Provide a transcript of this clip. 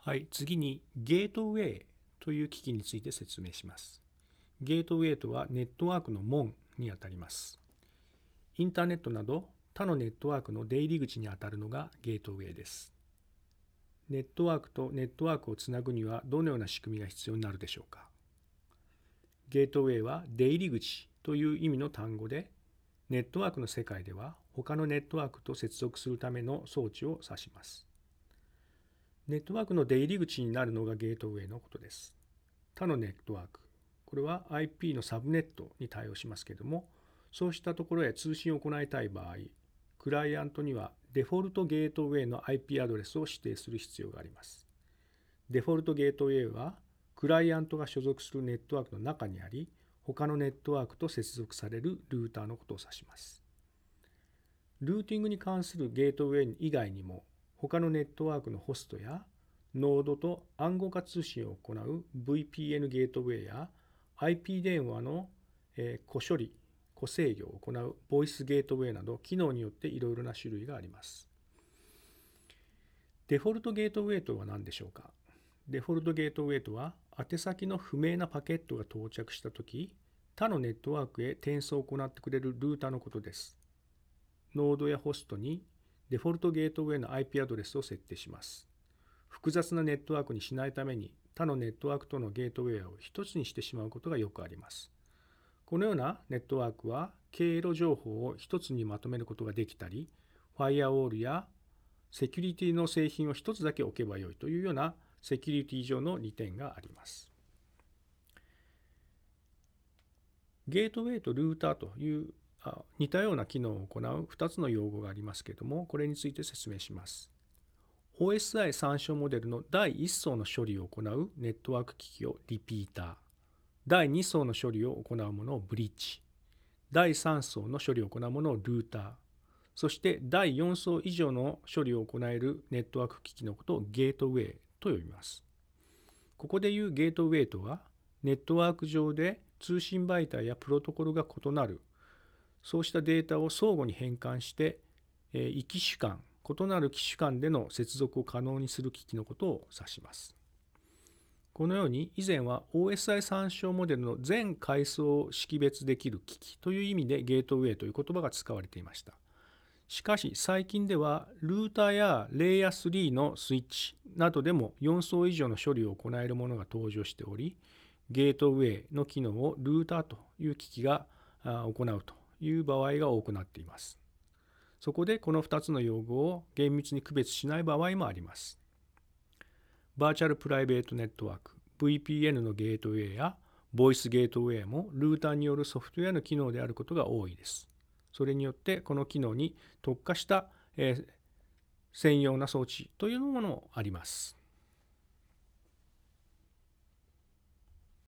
はい、次にゲートウェイという機器について説明します。ゲートウェイとはネットワークの門にあたります。インターネットなど他のネットワークの出入り口にあたるのがゲートウェイです。ネットワークとネットワークをつなぐにはどのような仕組みが必要になるでしょうか。ゲートウェイは出入り口という意味の単語で、ネットワークの世界では他のネットワークと接続するための装置を指します。ネットワークの出入り口になるのがゲートウェイのことです。他のネットワーク、これは IP のサブネットに対応しますけれども、そうしたところへ通信を行いたい場合、クライアントにはデフォルトゲートウェイの IP アドレスを指定する必要があります。デフォルトゲートウェイは、クライアントが所属するネットワークの中にあり、他のネットワークと接続されるルーターのことを指します。ルーティングに関するゲートウェイ以外にも、他のネットワークのホストやノードと暗号化通信を行う VPN ゲートウェイや IP 電話の個処理、個制御を行うボイスゲートウェイなど機能によっていろいろな種類があります。デフォルトゲートウェイとは何でしょうか？デフォルトゲートウェイとは宛先の不明なパケットが到着したとき他のネットワークへ転送を行ってくれるルーターのことです。ノードやホストにデフォルトゲートウェイの IP アドレスを設定します。複雑なネットワークにしないために他のネットワークとのゲートウェイを一つにしてしまうことがよくあります。このようなネットワークは経路情報を一つにまとめることができたり、ファイアウォールやセキュリティの製品を一つだけ置けばよいというようなセキュリティ上の利点があります。ゲートウェイとルーターという似たような機能を行う2つの用語がありますけれども、これについて説明します。OSI 参照モデルの第1層の処理を行うネットワーク機器をリピーター、第2層の処理を行うものをブリッジ、第3層の処理を行うものをルーター、そして第4層以上の処理を行えるネットワーク機器のことをゲートウェイと呼びます。ここでいうゲートウェイとは、ネットワーク上で通信媒体やプロトコルが異なるそうしたデータを相互に変換して、異機種間、異なる機種間での接続を可能にする機器のことを指します。このように以前は OSI 参照モデルの全階層を識別できる機器という意味でゲートウェイという言葉が使われていました。しかし最近ではルーターやレイヤー3のスイッチなどでも4層以上の処理を行えるものが登場しており、ゲートウェイの機能をルーターという機器が行うという場合が多くなっています。そこでこの2つの用語を厳密に区別しない場合もあります。バーチャルプライベートネットワーク VPN のゲートウェイやボイスゲートウェイもルーターによるソフトウェアの機能であることが多いです。それによってこの機能に特化した、えー、専用な装置というものもあります。